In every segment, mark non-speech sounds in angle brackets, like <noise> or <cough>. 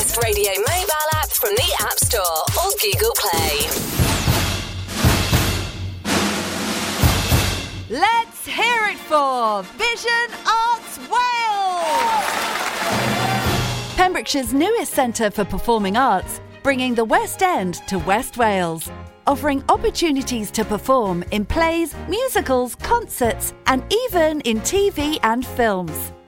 West Radio mobile app from the App Store or Google Play. Let's hear it for Vision Arts Wales! Pembrokeshire's newest centre for performing arts, bringing the West End to West Wales, offering opportunities to perform in plays, musicals, concerts, and even in TV and films.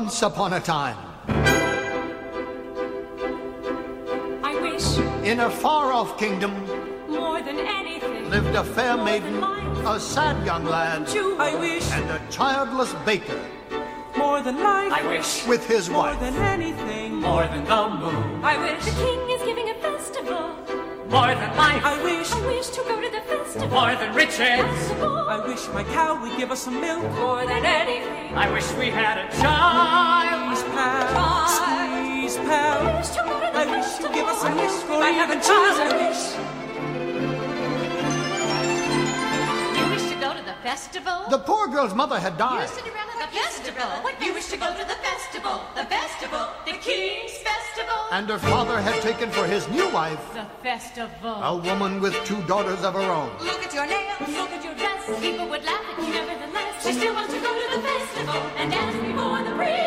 Once upon a time, I wish in a far off kingdom, more than anything. lived a fair maiden, a sad young lad, To I wish and a childless baker more than life, I wish with his more wife. than anything. more than the moon, I wish the king is giving a festival. more than life, I wish, I wish to go to the festival. More than riches. I wish my cow would give us some milk. More than anything. I wish we had a child. Squeeze pal, squeeze pal. I wish to go to the I wish festival. you'd give us some I milk wish we or might have a cheese. child. I wish. You wish to go to the festival? The poor girl's mother had died. Cinderella, the festival. What you wish to go to the festival? The festival, the King's festival. And her father had taken for his new wife The festival. a woman with two daughters of her own. Look at your nails. Look at your dress. People would laugh at you. Nevertheless, she still wants to go to the festival and dance before the priest.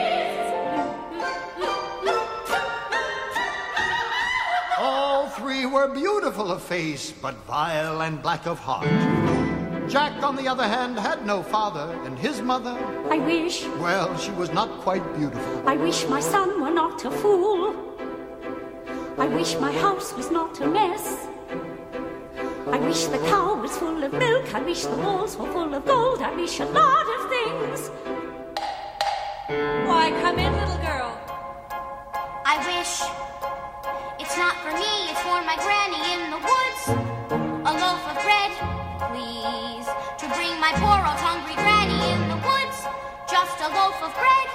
All three were beautiful of face, but vile and black of heart. Jack, on the other hand, had no father, and his mother, I wish, well, she was not quite beautiful. I wish my son were not a fool. I wish my house was not a mess. I wish the cow was full of milk. I wish the walls were full of gold. I wish a lot of things. Why, come in, little girl. I wish it's not for me, it's for my granny in the woods. A loaf of bread, please, to bring my poor old hungry granny in the woods. Just a loaf of bread,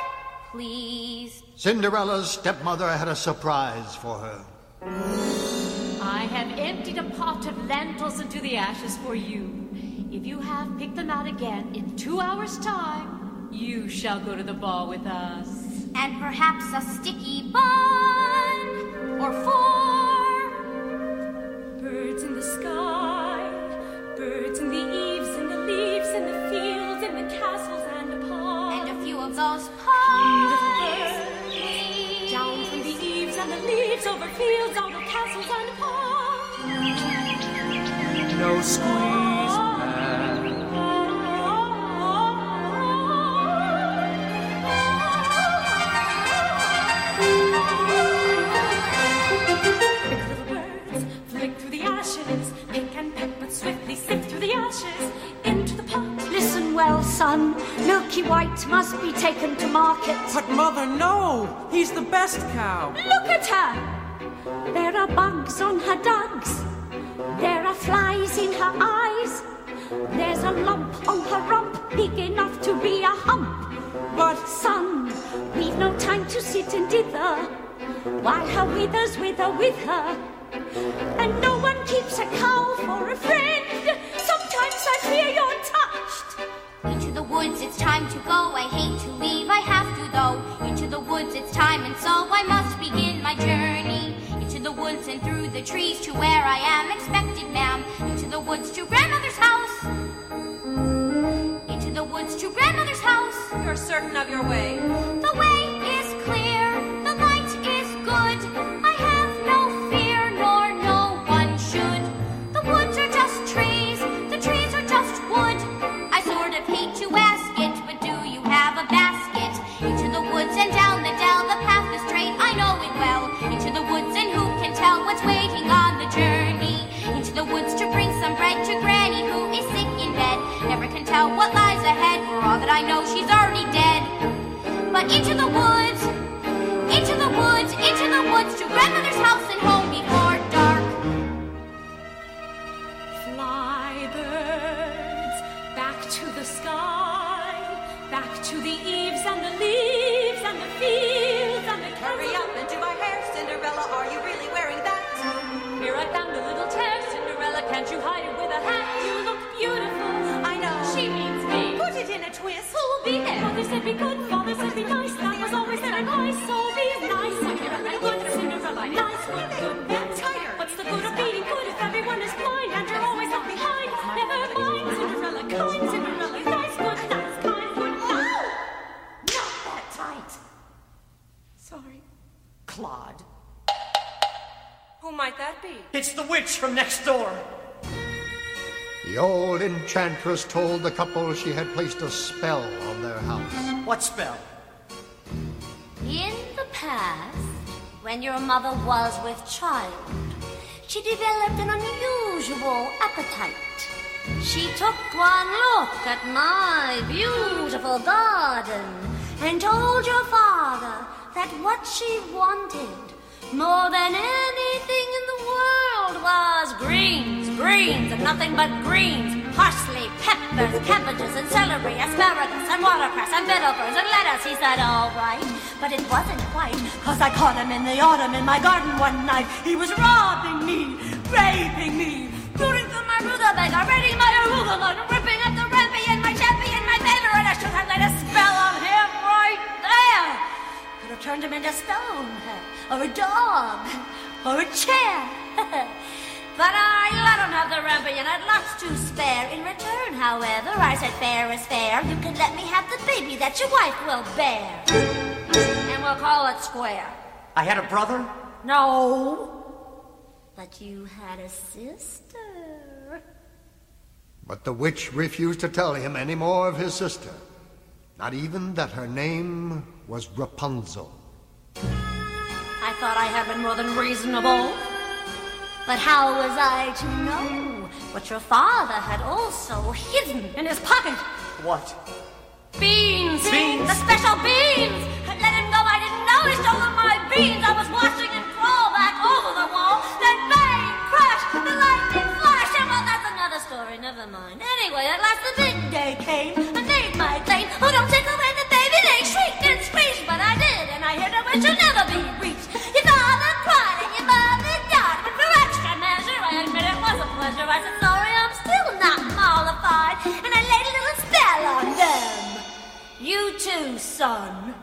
please. Cinderella's stepmother had a surprise for her. I have emptied a pot of lentils into the ashes for you. If you have picked them out again in two hours' time, you shall go to the ball with us. And perhaps a sticky bun or four. Birds in the sky, birds in the eaves, in the leaves, in the fields, in the castles and the ponds. And a few of those Beautiful and the leaves, over fields, out of castles and ponds. No squeeze pal. Quick little birds flick through the ashes, son. Milky White must be taken to market. But mother, no! He's the best cow. Look at her. There are bugs on her dugs. There are flies in her eyes. There's a lump on her rump big enough to be a hump. But Son, we've no time to sit and dither while her withers wither with her. And no one keeps a cow for a friend. Sometimes I fear you're touched. Into the woods, it's time to go. I hate to leave, I have to though. Into the woods, it's time, and so I must begin my journey. Into the woods and through the trees to where I am expected, ma'am. Into the woods to grandmother's house. Into the woods to grandmother's house. You're certain of your way. The way be good, father said be nice, that was always their advice, so be nice. Cinderella good, Cinderella nice, what good, that tighter. What's the good of being good if everyone is blind and you're always left behind? Never mind, Cinderella kind, Cinderella nice, good, nice, kind, good, no! Not that tight. Sorry. Claude. Who might that be? It's the witch from next door. The old enchantress told the couple she had placed a spell on their house. What spell? In the past, when your mother was with child, she developed an unusual appetite. She took one look at my beautiful garden and told your father that what she wanted more than anything in the world was greens, greens, and nothing but greens. Parsley, peppers, cabbages, and celery, asparagus, and watercress, and bittergourds, and lettuce. He said, all right, but it wasn't quite, cause I caught him in the autumn in my garden one night. He was robbing me, raping me, rooting through my rutabaga, raiding my arugula, and ripping up the rampion, my champion, my favor, and I should have laid a spell on him right there. Could have turned him into stone, or a dog, or a chair. <laughs> but I let him have the rampion, I'd lots to spare. In return, however, I said fair is fair. You can let me have the baby that your wife will bear. And we'll call it square. I had a brother? No. But you had a sister. But the witch refused to tell him any more of his sister. Not even that her name was Rapunzel. I thought I had been more than reasonable. But how was I to know what your father had also hidden in his pocket? What? Beans! Beans? The special beans! I let him go, I didn't know he stole my beans! I was watching him crawl back over the wall, then bang! Crash! The lightning flash! And well, that's another story, never mind. Anyway, at last the big day came. I made my claim. Oh, don't take away the baby! They shrieked and screeched, but I did, and I hear that which will never be reached. Your father cried I said sorry, I'm still not mollified, and I laid a little spell on them. You too, son.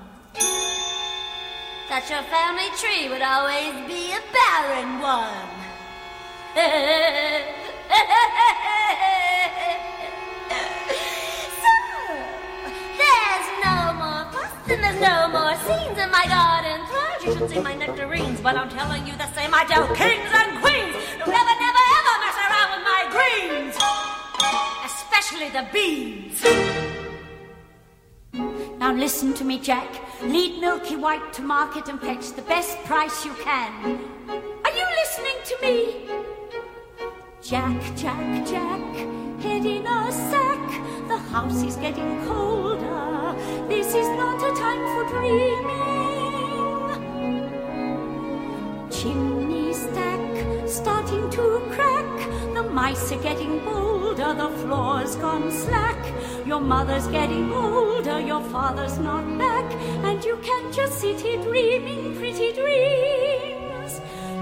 That your family tree would always be a barren one. <laughs> so, there's no more fuss and there's no more scenes in my garden. You should see my nectarines, but I'm telling you the same. I tell kings and queens, you never, never, greens, especially the beans. Now listen to me, Jack. Lead Milky White to market and fetch the best price you can. Are you listening to me? Jack, Jack, Jack, head in a sack. The house is getting colder. This is not a time for dreaming. Chimney stack starting to crack. The mice are getting bolder. The floor's gone slack. Your mother's getting older. Your father's not back. And you can just sit here dreaming pretty dreams.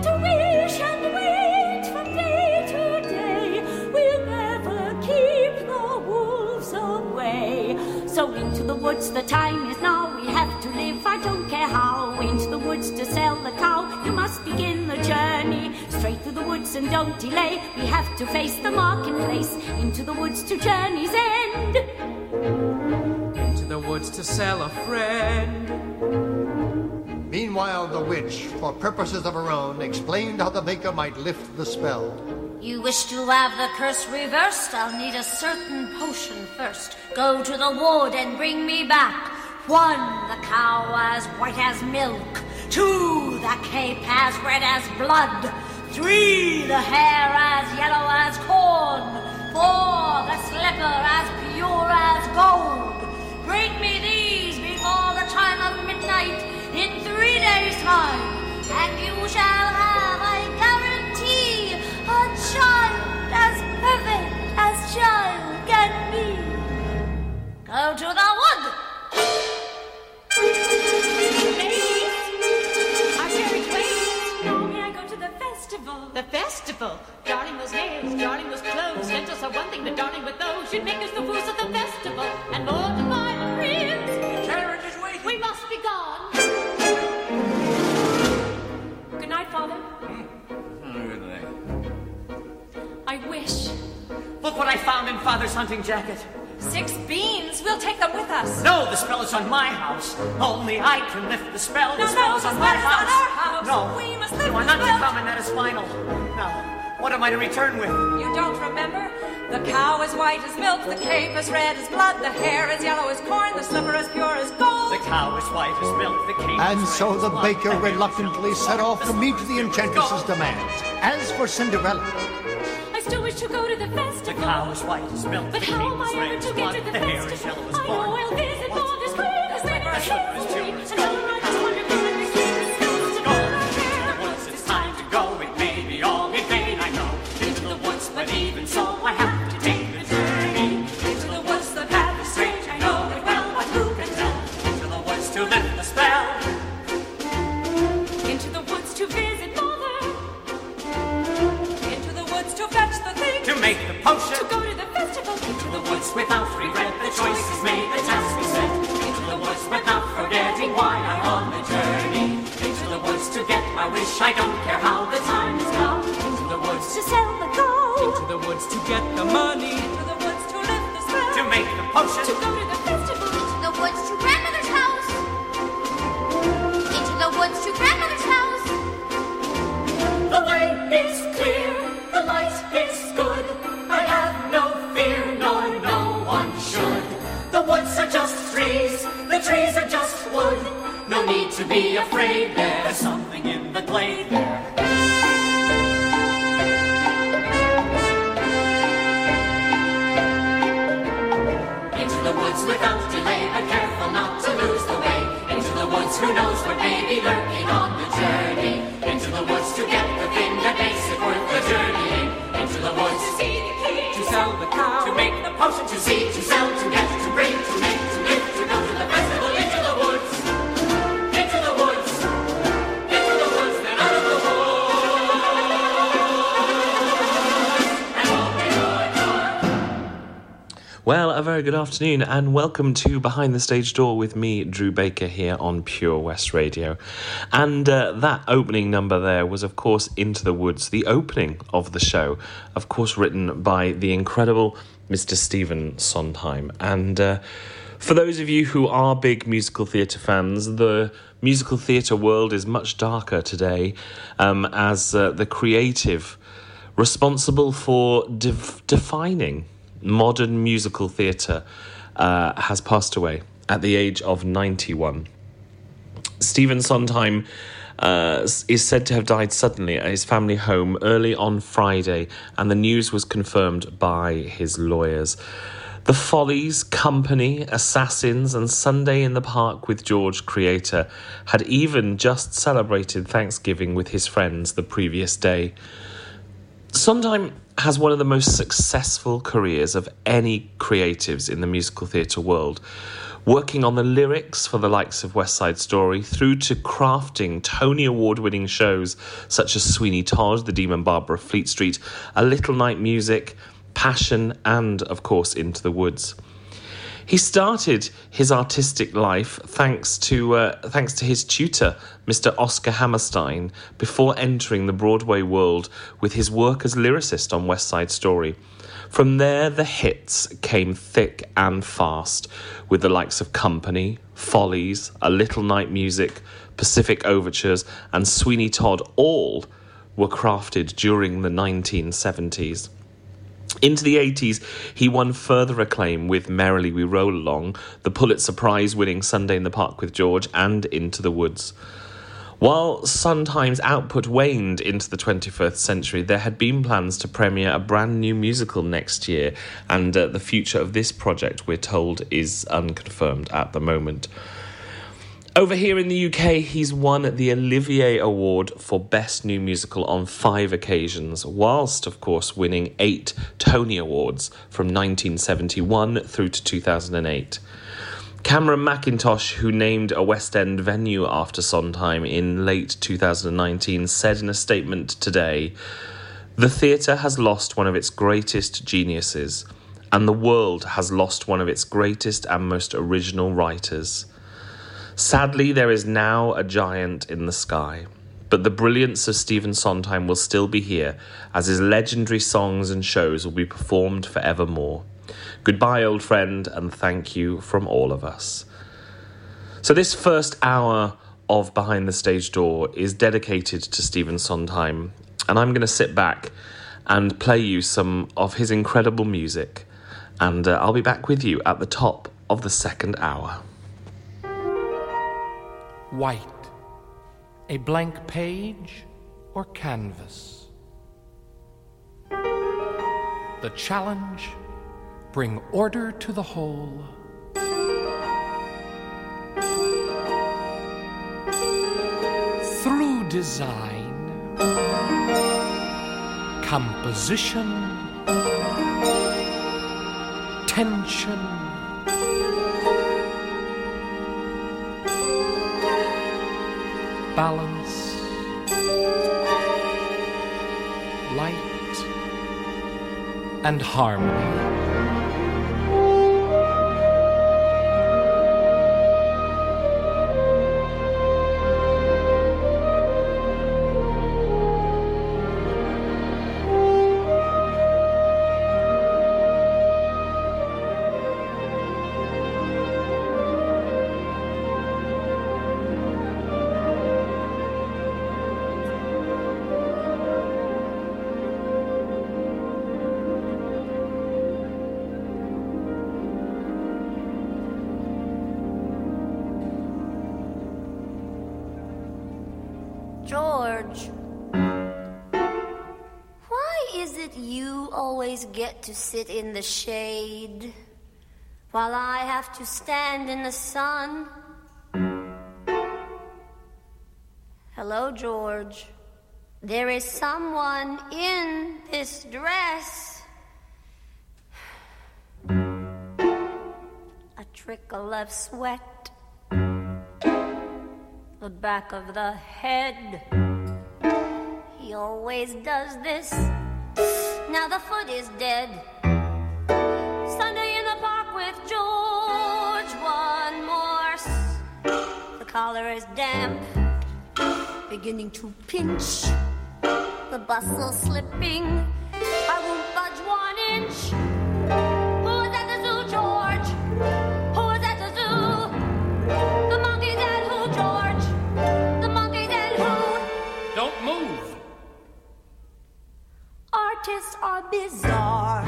To wish and wait from day to day will never keep the wolves away. So into the woods, the time is now. We have to live, I don't Straight woods and don't delay. We have to face the marketplace. Into the woods to journey's end. Into the woods to sell a friend. Meanwhile, the witch, for purposes of her own, explained how the baker might lift the spell. You wish to have the curse reversed? I'll need a certain potion first. Go to the wood and bring me back. One, the cow as white as milk. Two, the cape as red as blood. Three, the hair as yellow as corn. Four, the slipper as pure as gold. Bring me these before the time of midnight in three days' time, and you shall have, I guarantee, a child as perfect as child can be. Go to the The festival? Darning those nails, darning those clothes. Lentils are one thing, but darling with those should make us the fools of the festival. And more to my friends. The carriage is waiting. We must be gone. Good night, Father. Good night. I wish. Look what I found in Father's hunting jacket. Six beans. We'll take them with us. No, the spell is on my house. Only I can lift the spell. The No, spell no, is on my spell on house. our house. No, We must you lift are the not to spell. come, and that is final. Now, what am I to return with? You don't remember? The cow is white as milk, the cape is red as blood, the hair is yellow as corn, the slipper is pure as gold. The cow is white as milk, the cape And is so red the as blood, baker hair is reluctantly white set off to meet the enchantress's demands. As for Cinderella, I still wish to go to the The festival. cow is white as milk, But how am I ever to get to the the festival? I know I'll visit Father's grave, the is is slippery, as wish. I don't care how the time has come. Into the woods To sell the gold. To the woods to get the money. into the woods to lift the spell. to make the potion. To go to the festival. Into the woods to grandmother's house. Into the woods to grandmother's house. The way is clear, the light is good. I have no fear, nor no one should. The woods are just trees, the trees are just wood. No need to be afraid, glade there. Into the woods without delay, but careful not to lose the way. Into the woods, who knows what may be lurking on the journey. Into the woods to get the thing that makes it worth the journey. Into the woods to see the king, To sell the cow. to make the potion, to see, to sell, very good afternoon and welcome to Behind the Stage Door with me, Drew Baker, here on Pure West Radio. And uh, that opening number there was, of course, Into the Woods, the opening of the show, of course, written by the incredible Mr. Stephen Sondheim. And uh, for those of you who are big musical theatre fans, the musical theatre world is much darker today um, as uh, the creative responsible for def- defining modern musical theatre uh, has passed away at the age of 91. Stephen Sondheim uh, is said to have died suddenly at his family home early on Friday, and the news was confirmed by his lawyers. The Follies, Company, Assassins, and Sunday in the Park with George Creator had even just celebrated Thanksgiving with his friends the previous day. Sondheim has one of the most successful careers of any creatives in the musical theatre world, working on the lyrics for the likes of West Side Story through to crafting Tony Award winning shows such as Sweeney Todd, The Demon Barber of Fleet Street, A Little Night Music, Passion, and, of course, Into the Woods. He started his artistic life thanks to uh, thanks to his tutor, Mr. Oscar Hammerstein, before entering the Broadway world with his work as lyricist on West Side Story. From there, the hits came thick and fast, with the likes of Company, Follies, A Little Night Music, Pacific Overtures, and Sweeney Todd. All were crafted during the 1970s. Into the 80s, he won further acclaim with Merrily We Roll Along, the Pulitzer Prize winning Sunday in the Park with George, and Into the Woods. While Sondheim's output waned into the 21st century, there had been plans to premiere a brand new musical next year, and uh, the future of this project, we're told, is unconfirmed at the moment. Over here in the UK, he's won the Olivier Award for Best New Musical on five occasions, whilst, of course, winning eight Tony Awards from 1971 through to 2008. Cameron Mackintosh, who named a West End venue after Sondheim in late 2019, said in a statement today The theatre has lost one of its greatest geniuses, and the world has lost one of its greatest and most original writers. Sadly, there is now a giant in the sky, but the brilliance of Stephen Sondheim will still be here, as his legendary songs and shows will be performed forevermore. Goodbye, old friend, and thank you from all of us. So, this first hour of Behind the Stage Door is dedicated to Stephen Sondheim, and I'm going to sit back and play you some of his incredible music. And uh, I'll be back with you at the top of the second hour. White, a blank page or canvas? The challenge bring order to the whole. Through design, composition, tension, balance, light, and harmony. Always get to sit in the shade while I have to stand in the sun? Hello, George. There is someone in this dress. A trickle of sweat the back of the head. He always does this. Now the foot is dead. Sunday in the park with George, one more. s- The collar is damp, beginning to pinch. The bustle slipping. Are bizarre,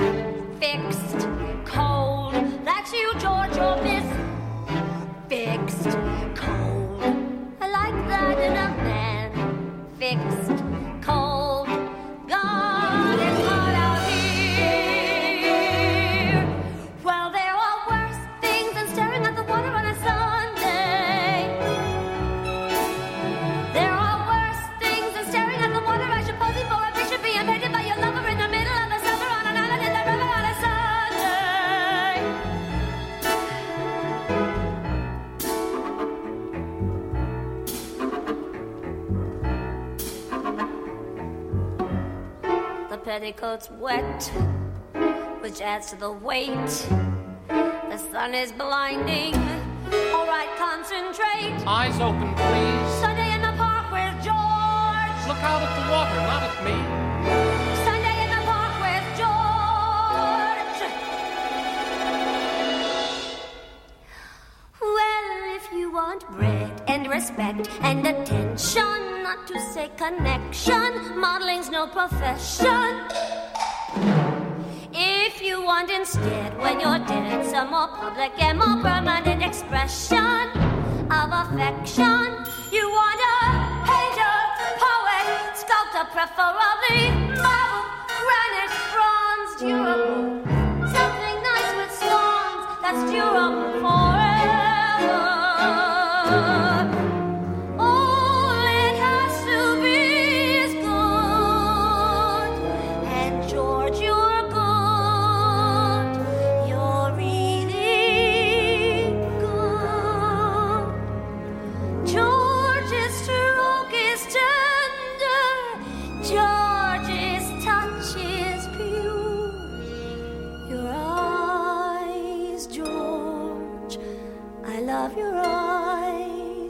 fixed, cold. That's you, George. You're biz fixed, cold. I like that in a man. Fixed, Petticoat's wet, which adds to the weight. The sun is blinding. All right, concentrate. Eyes open, please. Sunday in the park with George. Look out at the water, not at me. Sunday in the park with George. Well, if you want bread and respect and attention, to say connection, modeling's no profession. If you want instead, when you're dead, some more public and more permanent expression of affection, you want a painter, poet, sculptor, preferably marble, granite, bronze, durable. Something nice with swans that's durable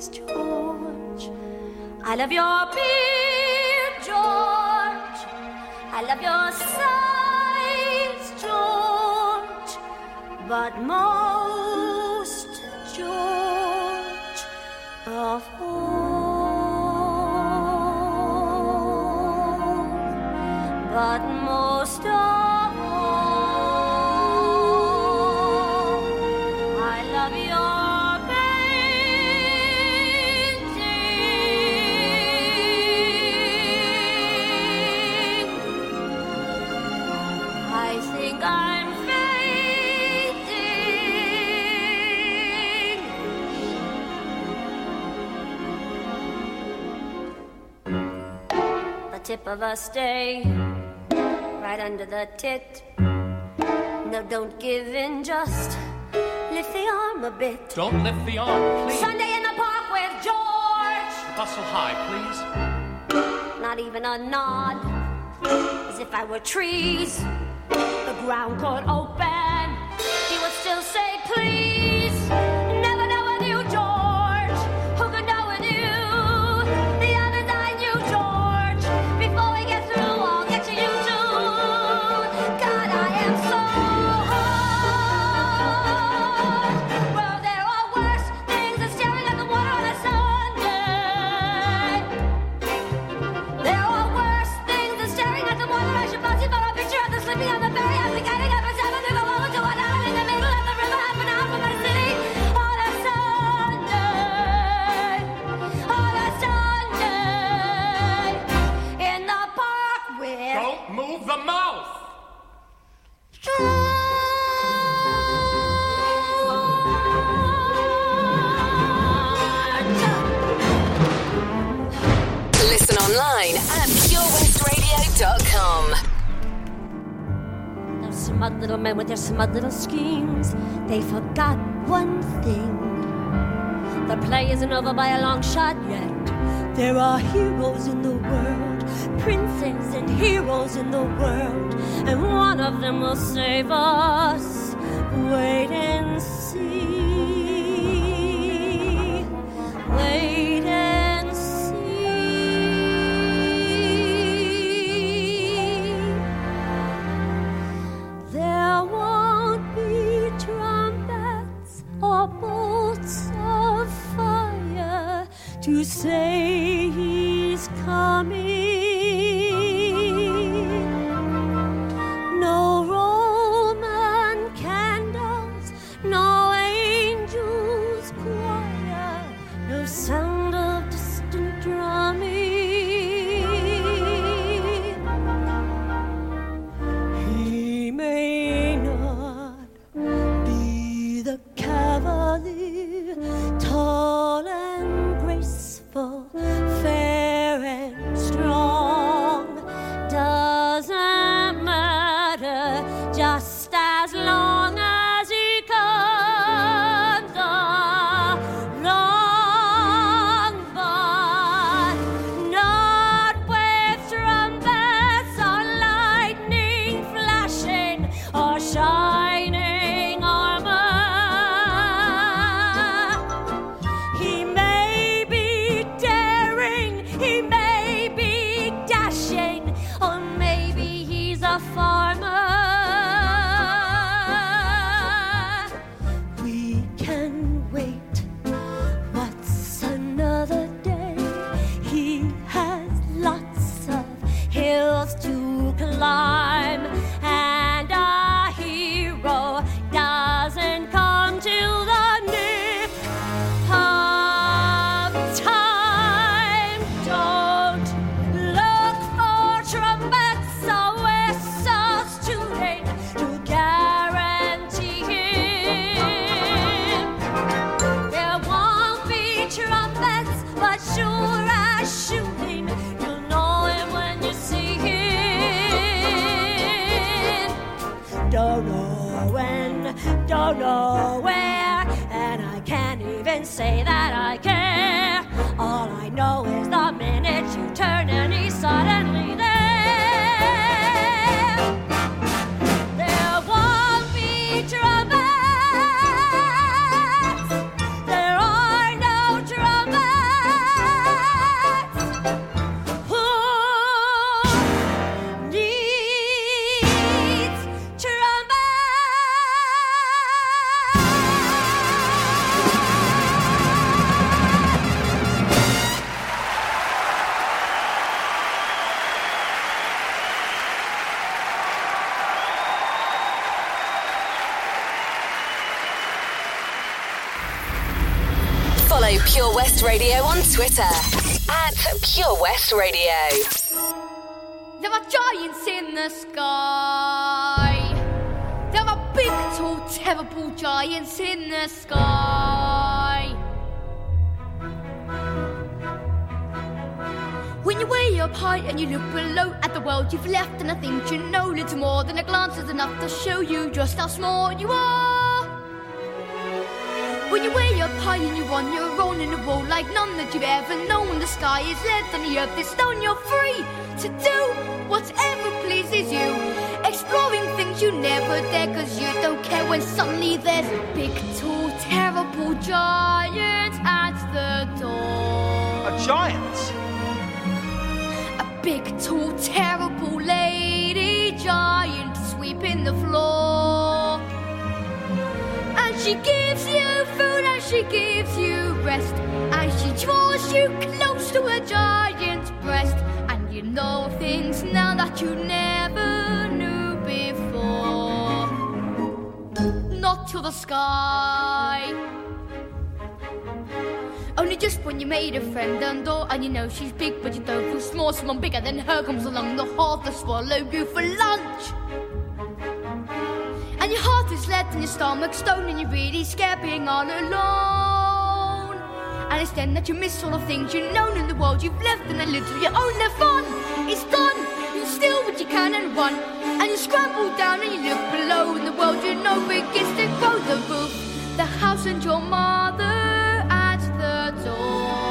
please, George. I love your beard, George. I love your size, George. But most, George, of all, but most of tip of a stay, right under the tit. Now don't give in, just lift the arm a bit. Don't lift the arm, please. Sunday in the park with George. Bustle high, please. Not even a nod, as if I were trees. The ground could open. mouth. Listen online at purewestradio.com. Those smart little men with their smart little schemes, they forgot one thing. The play isn't over by a long shot yet. There are heroes in the world princes and heroes in the world, and one of them will save us. Wait and see. Wait and see. There won't be trumpets or bolts of fire to say he's come. Radio. There are giants in the sky. There are big, tall, terrible giants in the sky. When you way up high and you look below at the world you've left, and I think you know little more than a glance is enough to show you just how small you are. When you way up high and you're on your own in a world like none that you've ever known, the sky is lead and the earth is stone, you're free to do whatever pleases you. Exploring things you never dare, cause you don't care when suddenly there's a big, tall, terrible giant at the door. A giant? A big, tall, terrible lady giant sweeping the floor. And she gives you food and she gives you rest. And she draws you close to her giant's breast. And you know things now that you never knew before. Not to the sky. Only just when you made a friend and door and you know she's big but you don't feel small. Someone bigger than her comes along the hall to swallow you for lunch. And your heart is lead and your stomach stone and you're really scared being all alone. And it's then that you miss all the things you've known in the world you've left and a little you own their fun. It's done. You steal what you can and run. And you scramble down and you look below and the world you know begins to grow. The roof, the house and your mother at the door.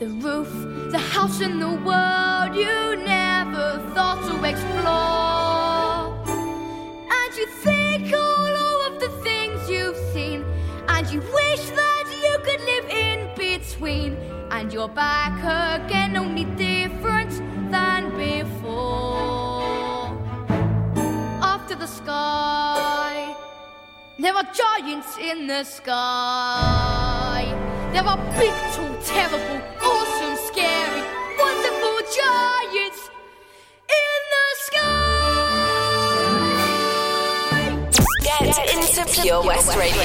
The roof, the house and the world you never thought to explore. You think all of the things you've seen, and you wish that you could live in between. And you're back again, only different than before. After the sky, there are giants in the sky. There are big, tall, terrible, awesome, scary, wonderful giants Pure West Radio.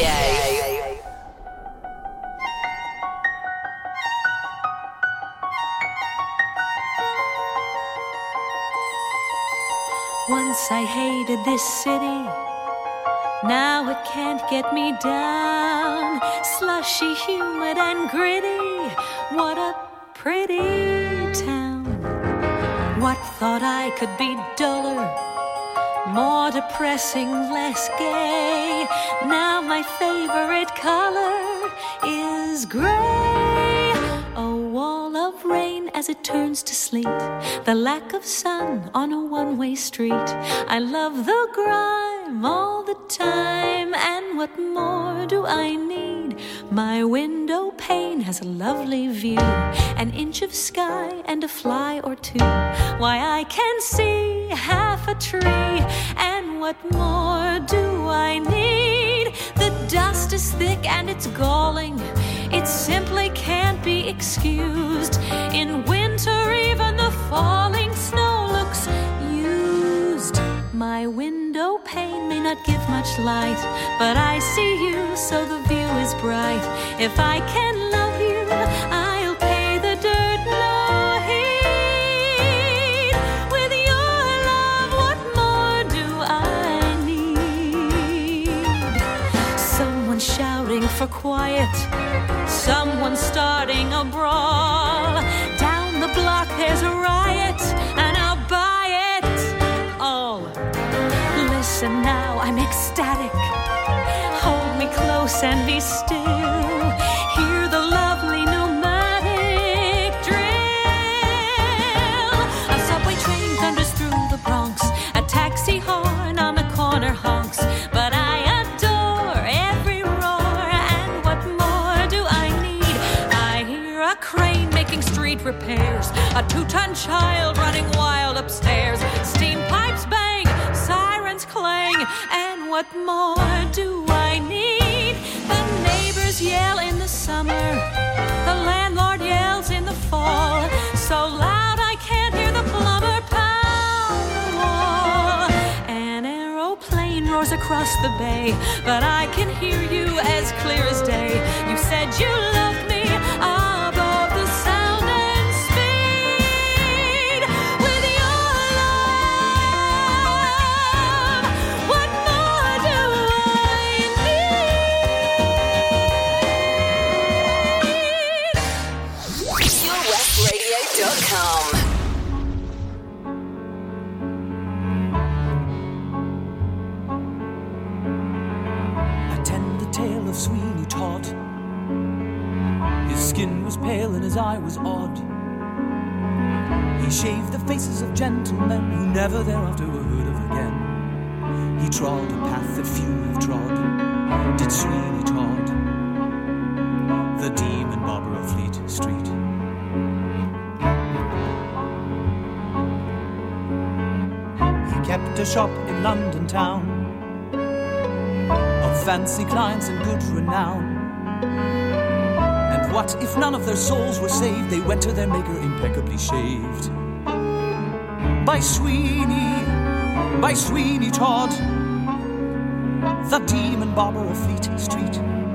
Once I hated this city. Now it can't get me down. Slushy, humid, and gritty. What a pretty town. What thought I could be duller? More depressing, less gay. Now my favorite color is gray. A wall of rain as it turns to sleet. The lack of sun on a one way street. I love the grime all the time. And what more do I need? My window pane has a lovely view. An inch of sky and a fly or two. Why, I can see half a tree. And what more do I need? The dust is thick and it's galling. It simply can't be excused. In winter, even the falling snow looks. My window pane may not give much light, but I see you, so the view is bright. If I can love you, I'll pay the dirt no heed. With your love, what more do I need? Someone shouting for quiet, someone starting a brawl. Ecstatic. Hold me close and be still. Hear the lovely pneumatic drill. A subway train thunders through the Bronx. A taxi horn on the corner honks. But I adore every roar. And what more do I need? I hear a crane making street repairs. A two ton child running wild upstairs. What more do I need? The neighbors yell in the summer. The landlord yells in the fall. So loud I can't hear the plumber pound the wall. An aeroplane roars across the bay, but I can hear you as clear as day. You said you loved gentlemen who never thereafter were heard of again. He trod a path that few have trod. Did Sweeney Todd, the demon barber of Fleet Street. He kept a shop in London town of fancy clients and good renown. And what if none of their souls were saved? They went to their maker impeccably shaved. By Sweeney, by Sweeney Todd, the demon barber of Fleet Street.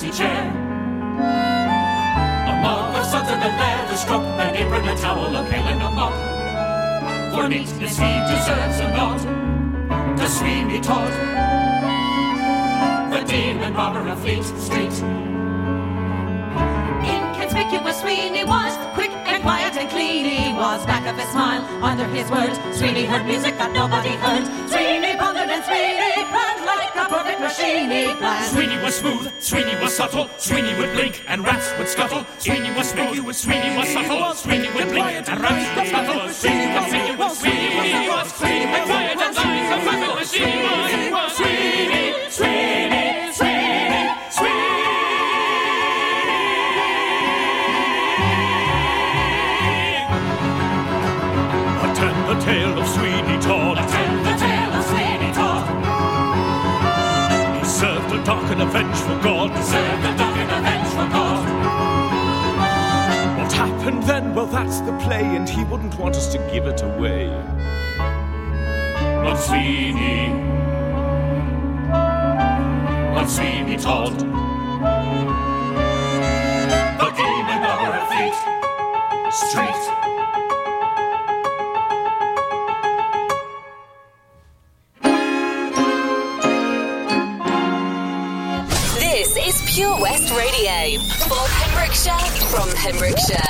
Fancy chair. A mug of suds and a leather strop, an apron, a towel, a pail, and a mop. For neatness he deserves a nod. To Sweeney Todd, the demon barber of Fleet Street. Inconspicuous Sweeney was, quick and quiet and clean he was. Back of his smile, under his words, Sweeney heard music that nobody heard. Sweeney pondered and Sweeney planned a perfect machine he planned. Sweeney was smooth, Sweeney was subtle, Sweeney would blink and rats would scuttle. Sweeney was smooth, Sweeney was subtle, Sweeney would blink and rats would scuttle. Sweeney was Sweeney was Sweeney was Sweeney and quiet and like a perfect machine. Sweeney was Sweeney, Sweeney, Sweeney, Attend the tale of Sweeney Todd. Dark and a vengeful god. Served a dark and a vengeful god. What happened then? Well, that's the play, and he wouldn't want us to give it away. But Sweeney, but Sweeney Todd, the demon of Fleet Street. From Pembrokeshire.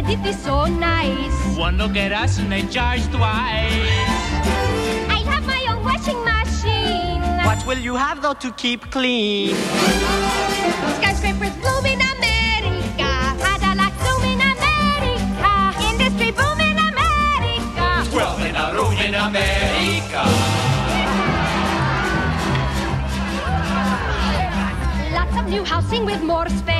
On credit is so nice. One look at us and they charge twice. I have my own washing machine. What will you have though to keep clean? Skyscrapers bloom in America. Cadillac zoom in America. Industry boom in America. Twelve in a room in America. lots of new housing with more space.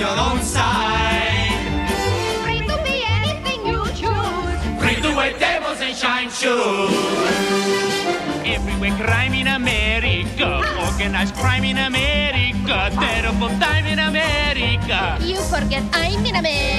your own side, Free to be anything you choose. free to wear tables and shine shoes. Everywhere crime in America. Organized crime in America. Terrible time in America. You forget I'm in America.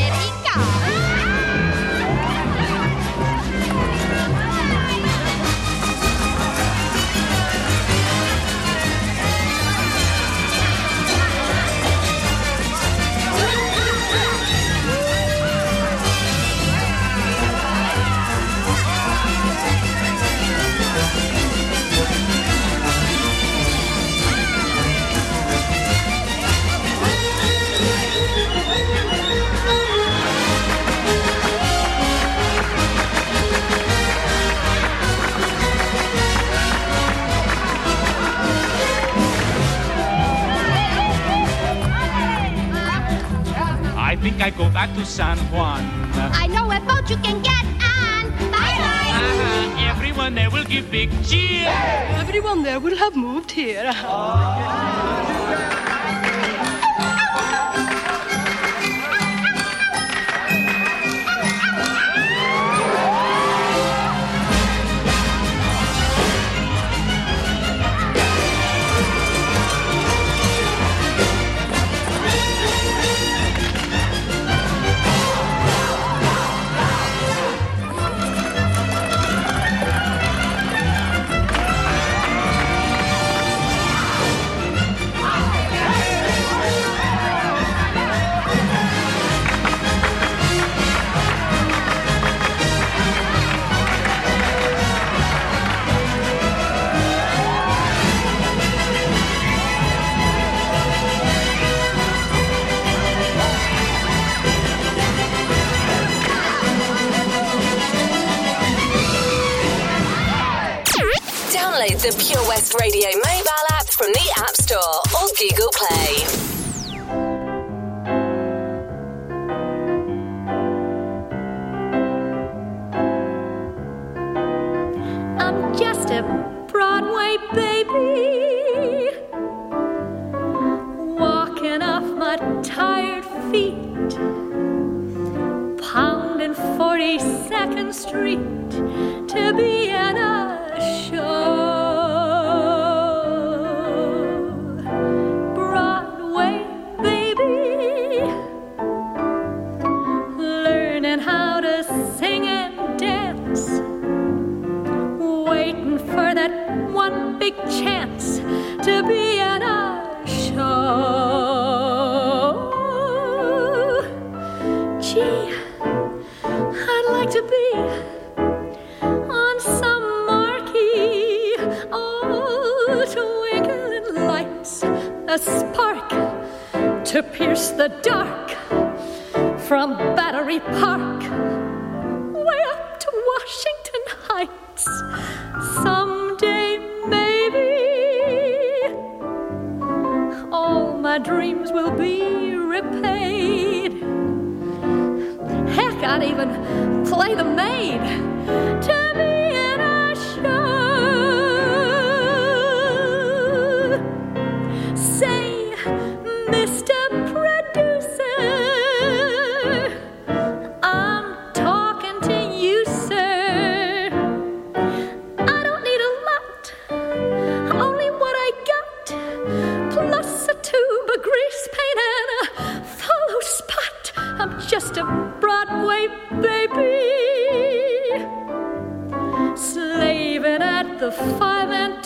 Download the Pure West Radio mobile app from the App Store or Google Play. I'm just a Broadway baby, walking off my tired feet, pounding 42nd Street to be in a pierce the dark from Battery Park way up to Washington Heights. Someday, maybe, all my dreams will be repaid. Heck, I'd even play the maid I'm just a Broadway baby, slaving at the five and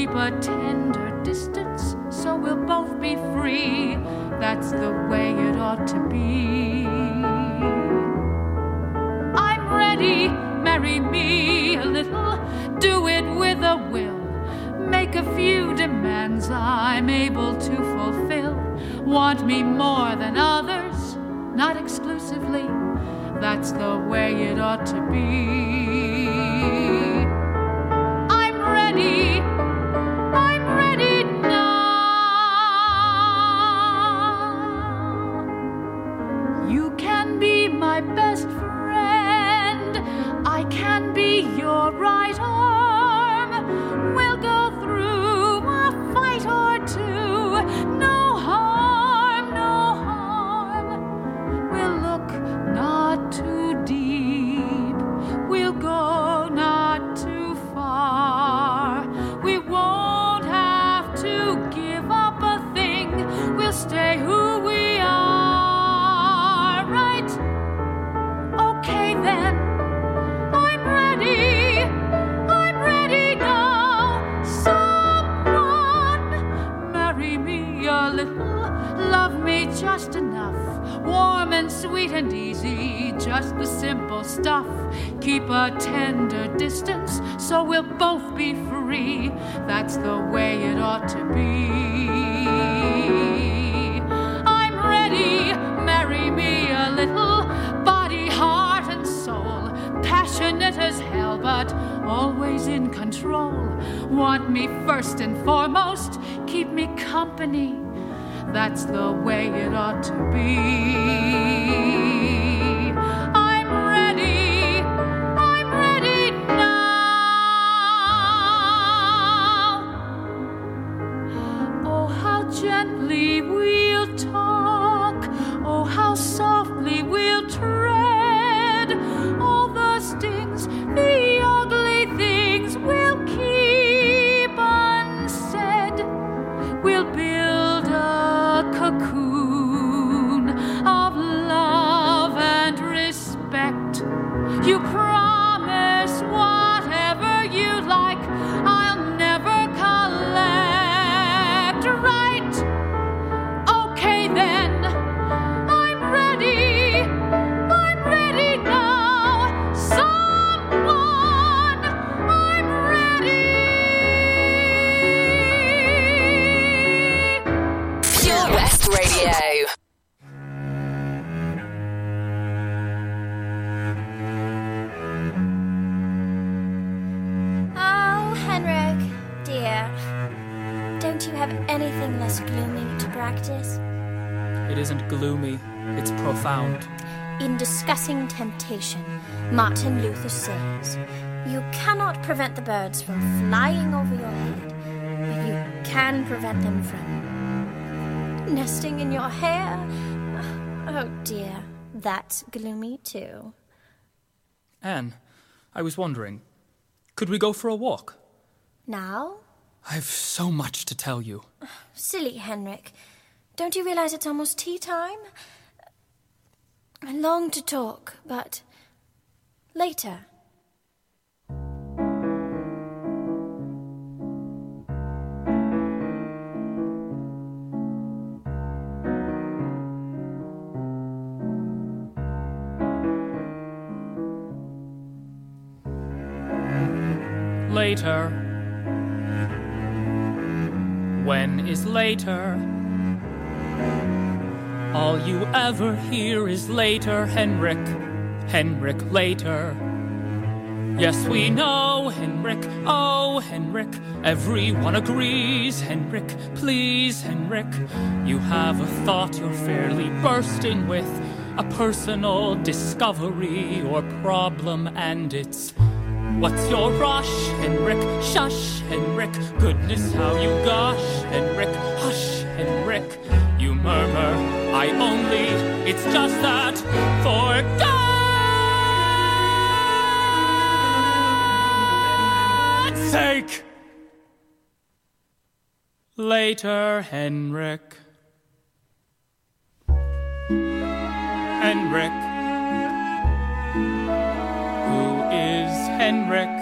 keep a tender distance so we'll both be free. That's the way it ought to be. I'm ready, marry me a little, do it with a will. Make a few demands I'm able to fulfill. Want me more than others, not exclusively. That's the way it ought to be. that's the way it ought to be. Martin Luther says, You cannot prevent the birds from flying over your head, but you can prevent them from nesting in your hair. Oh dear, that's gloomy too. Anne, I was wondering, could we go for a walk? Now? I've so much to tell you. Silly Henrik. Don't you realize it's almost tea time? I long to talk, but later. Later. When is later? All you ever hear is later, Henrik. Henrik, later. Yes, we know, Henrik. Oh, Henrik. Everyone agrees, Henrik. Please, Henrik. You have a thought you're fairly bursting with, a personal discovery or problem, and it's. What's your rush, Henrik? Shush, Henrik. Goodness, how you gush, Henrik. Hush, Henrik. You murmur, I only. It's just that. For sake! Later, Henrik. Henrik. Who is Henrik?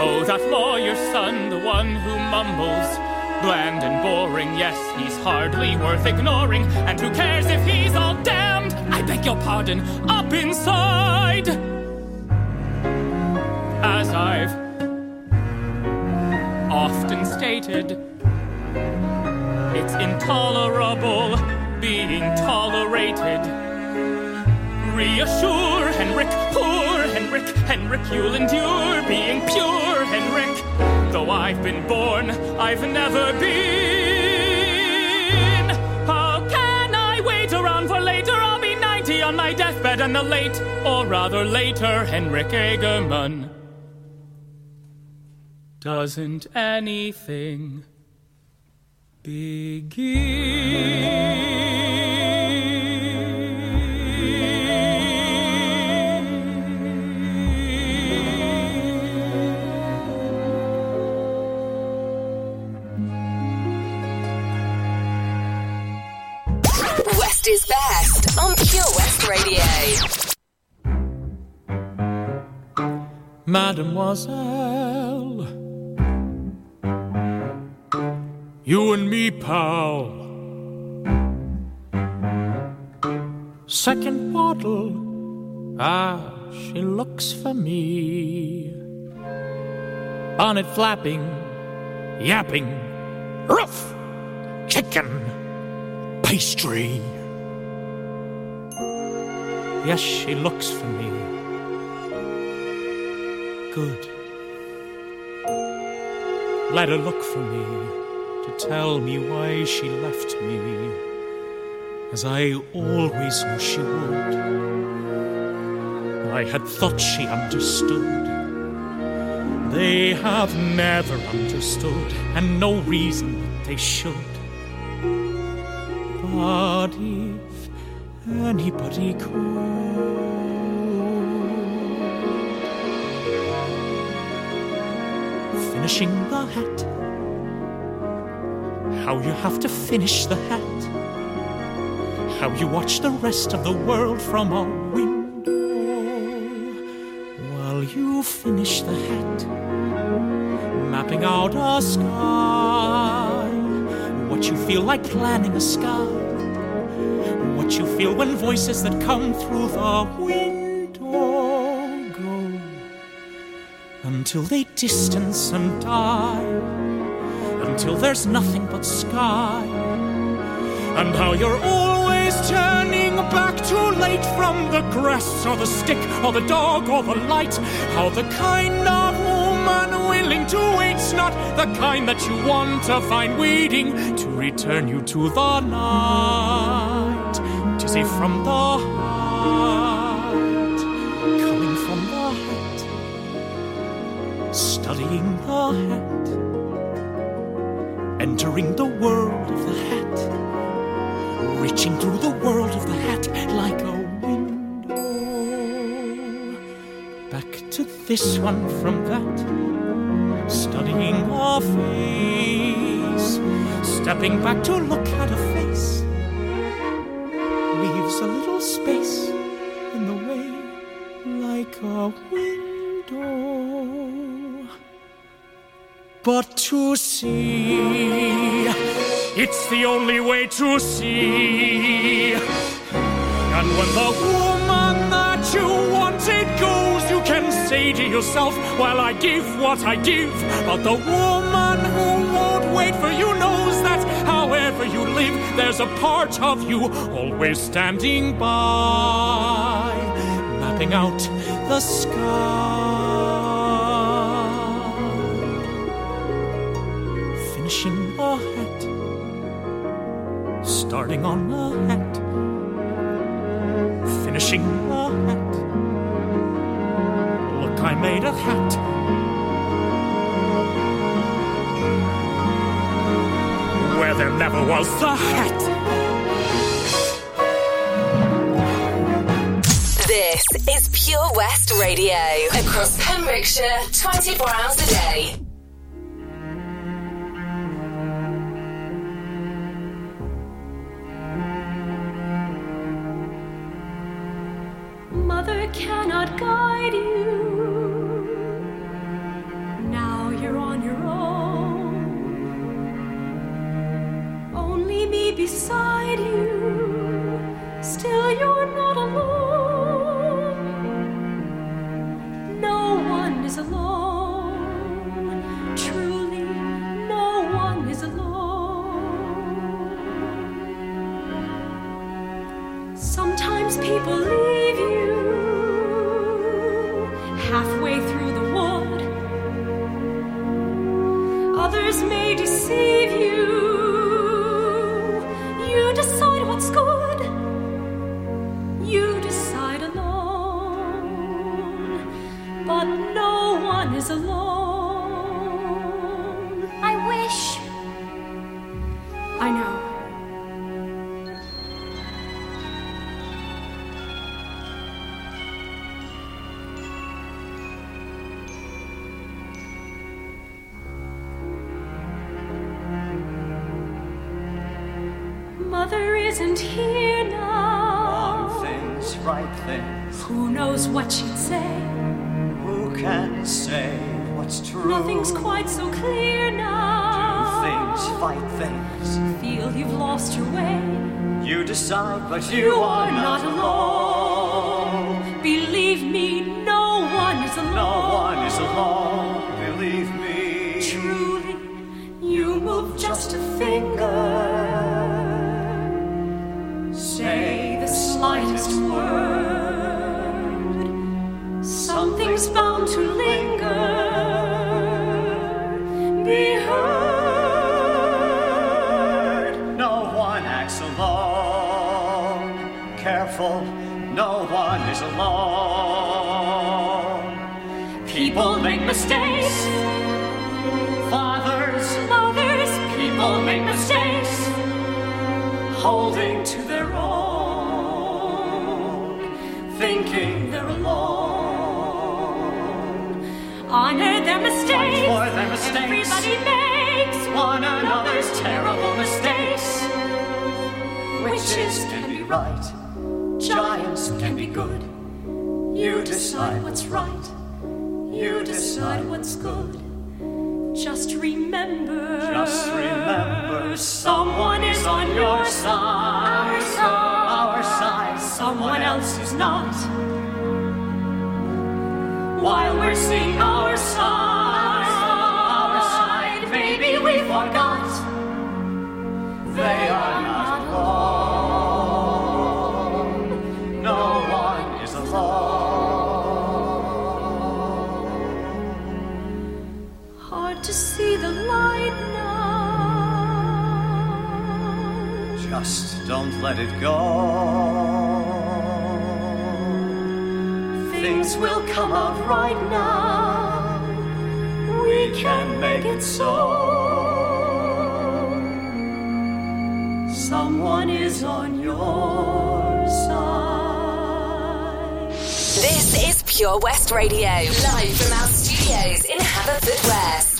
Oh, that lawyer's son, the one who mumbles. Bland and boring, yes, he's hardly worth ignoring. And who cares if he's all damned? I beg your pardon, up inside. As I've often stated, it's intolerable being tolerated. Reassure Henrik, poor Henrik, Henrik, you'll endure being pure Henrik. Though I've been born, I've never been. How can I wait around for later? I'll be 90 on my deathbed and the late, or rather later, Henrik Egerman. Doesn't anything West is best on Pure West Radio. Mademoiselle, and me, pal. Second bottle, ah, she looks for me. Bonnet flapping, yapping, rough, chicken, pastry. Yes, she looks for me. Good. Let her look for me to tell me why she left me, as I always knew she would. I had thought she understood. They have never understood, and no reason that they should. But if anybody could. finishing the hat. How you have to finish the hat. How you watch the rest of the world from a window while you finish the hat. Mapping out a sky. What you feel like planning a sky. What you feel when voices that come through the window go until they distance and die, until there's nothing but sky. And how you're always turning back too late from the grass or the stick or the dog or the light. How the kind of woman willing to wait's not the kind that you want to find waiting to return you to the night. music from the heart, coming from the hat, studying the hat, entering the world of the hat, reaching through the world of the hat like a window. Back to this one from that, studying a face, stepping back to look at a face leaves a little space in the way like a window. But to see, it's the only way to see. And when the woman that you wanted goes, you can say to yourself, Well, I give what I give. But the woman who won't wait for you knows that however you live, there's a part of you always standing by, mapping out the sky. Finishing starting on a hat finishing a hat. Look, I made a hat. Where there never was a hat. This is Pure West Radio. Across Pembrokeshire, 24 hours a day. What's true? Nothing's quite so clear now. Do Things, fight things. Feel you've lost your way. You decide, but you, You are are not not alone. Believe me, no one is alone. No one is alone. Believe me. Truly, you move just a finger. Witches can be right. Giants can be good. You decide what's right. You decide what's good. Just remember. Just remember, someone is on your side. Our side. Our side. Someone else is not. While we're seeing our side, our side, maybe we forgot. They are not lost, don't let it go. Things will come out right now. We can make it so. Someone is on your side. This is Pure West Radio, live from our studios in Haverfordwest.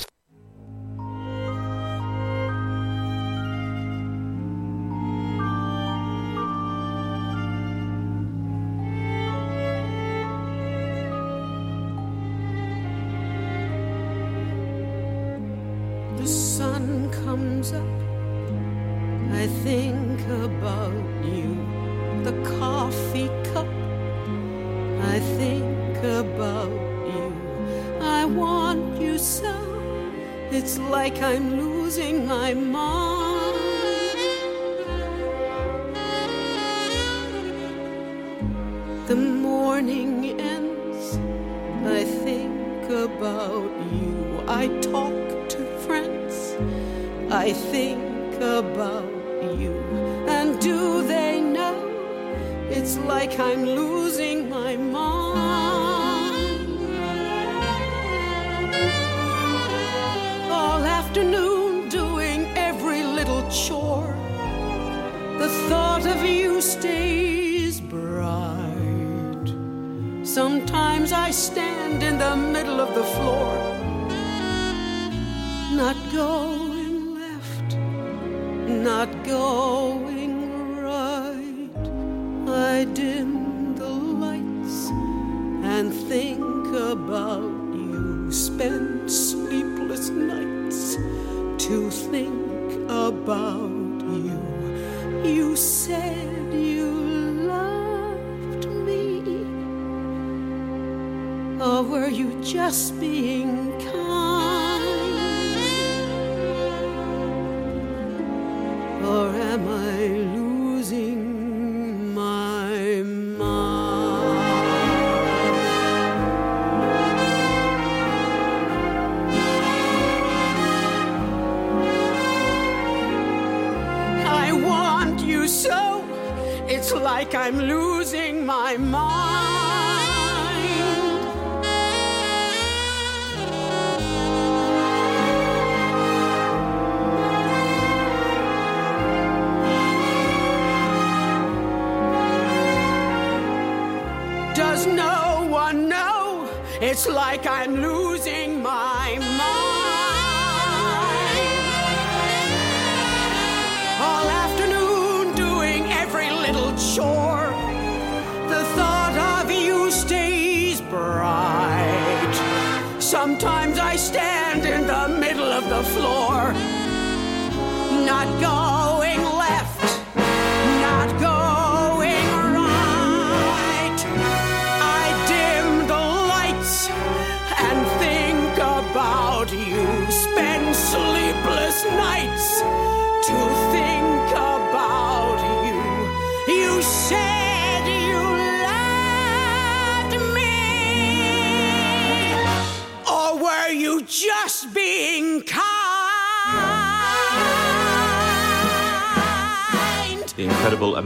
and sleepless nights to think about you. You said you loved me, or were you just being kind? It's like I'm losing incredible